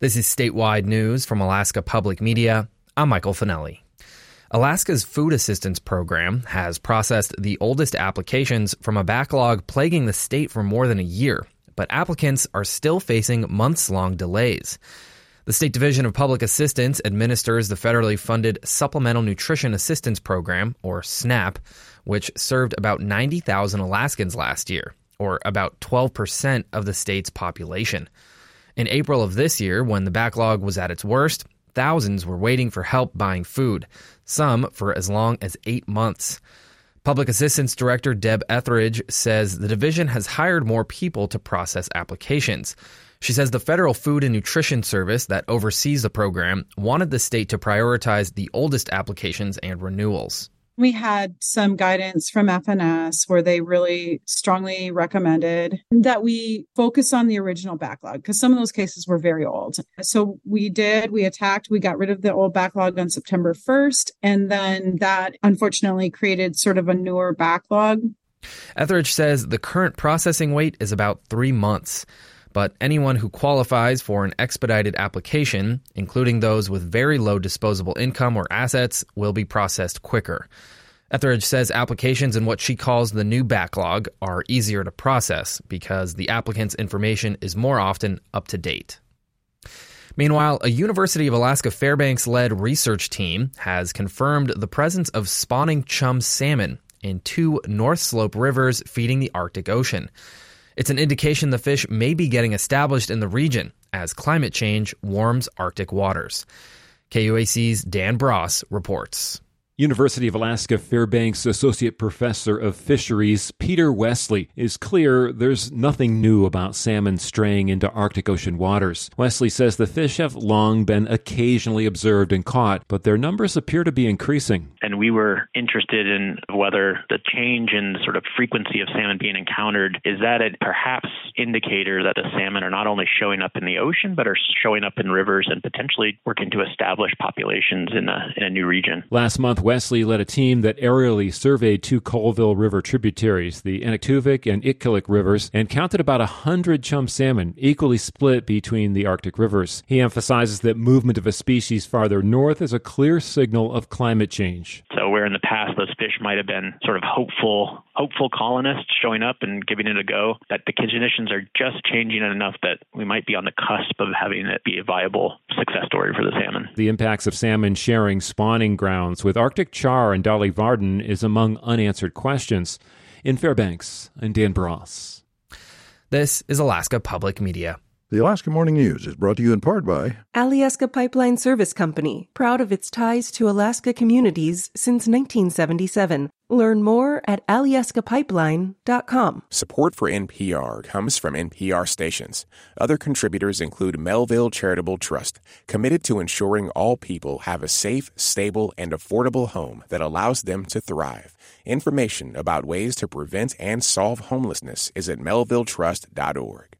This is statewide news from Alaska Public Media. I'm Michael Finelli. Alaska's Food Assistance Program has processed the oldest applications from a backlog plaguing the state for more than a year, but applicants are still facing months long delays. The State Division of Public Assistance administers the federally funded Supplemental Nutrition Assistance Program, or SNAP, which served about 90,000 Alaskans last year, or about 12% of the state's population. In April of this year, when the backlog was at its worst, thousands were waiting for help buying food, some for as long as eight months. Public Assistance Director Deb Etheridge says the division has hired more people to process applications. She says the Federal Food and Nutrition Service that oversees the program wanted the state to prioritize the oldest applications and renewals. We had some guidance from FNS where they really strongly recommended that we focus on the original backlog because some of those cases were very old. So we did, we attacked, we got rid of the old backlog on September 1st. And then that unfortunately created sort of a newer backlog. Etheridge says the current processing wait is about three months but anyone who qualifies for an expedited application, including those with very low disposable income or assets, will be processed quicker. Etheridge says applications in what she calls the new backlog are easier to process because the applicant's information is more often up to date. Meanwhile, a University of Alaska Fairbanks led research team has confirmed the presence of spawning chum salmon in two North Slope rivers feeding the Arctic Ocean. It's an indication the fish may be getting established in the region as climate change warms Arctic waters. KUAC's Dan Bross reports. University of Alaska Fairbanks Associate Professor of Fisheries Peter Westley is clear there's nothing new about salmon straying into Arctic Ocean waters. Westley says the fish have long been occasionally observed and caught, but their numbers appear to be increasing. And we were interested in whether the change in the sort of frequency of salmon being encountered is that a perhaps indicator that the salmon are not only showing up in the ocean but are showing up in rivers and potentially working to establish populations in a, in a new region. Last month Westley led a team that aerially surveyed two Colville River tributaries, the Anaktuvuk and Itkillik rivers, and counted about a hundred chum salmon, equally split between the Arctic rivers. He emphasizes that movement of a species farther north is a clear signal of climate change. So where in the past those fish might have been sort of hopeful, hopeful colonists showing up and giving it a go, that the conditions are just changing enough that we might be on the cusp of having it be a viable success story for the salmon. The impacts of salmon sharing spawning grounds with Arctic Arctic char and Dolly Varden is among unanswered questions. In Fairbanks, I'm Dan Bross. This is Alaska Public Media. The Alaska Morning News is brought to you in part by Alyeska Pipeline Service Company, proud of its ties to Alaska communities since 1977. Learn more at alyeskapipeline.com. Support for NPR comes from NPR stations. Other contributors include Melville Charitable Trust, committed to ensuring all people have a safe, stable, and affordable home that allows them to thrive. Information about ways to prevent and solve homelessness is at melvilletrust.org.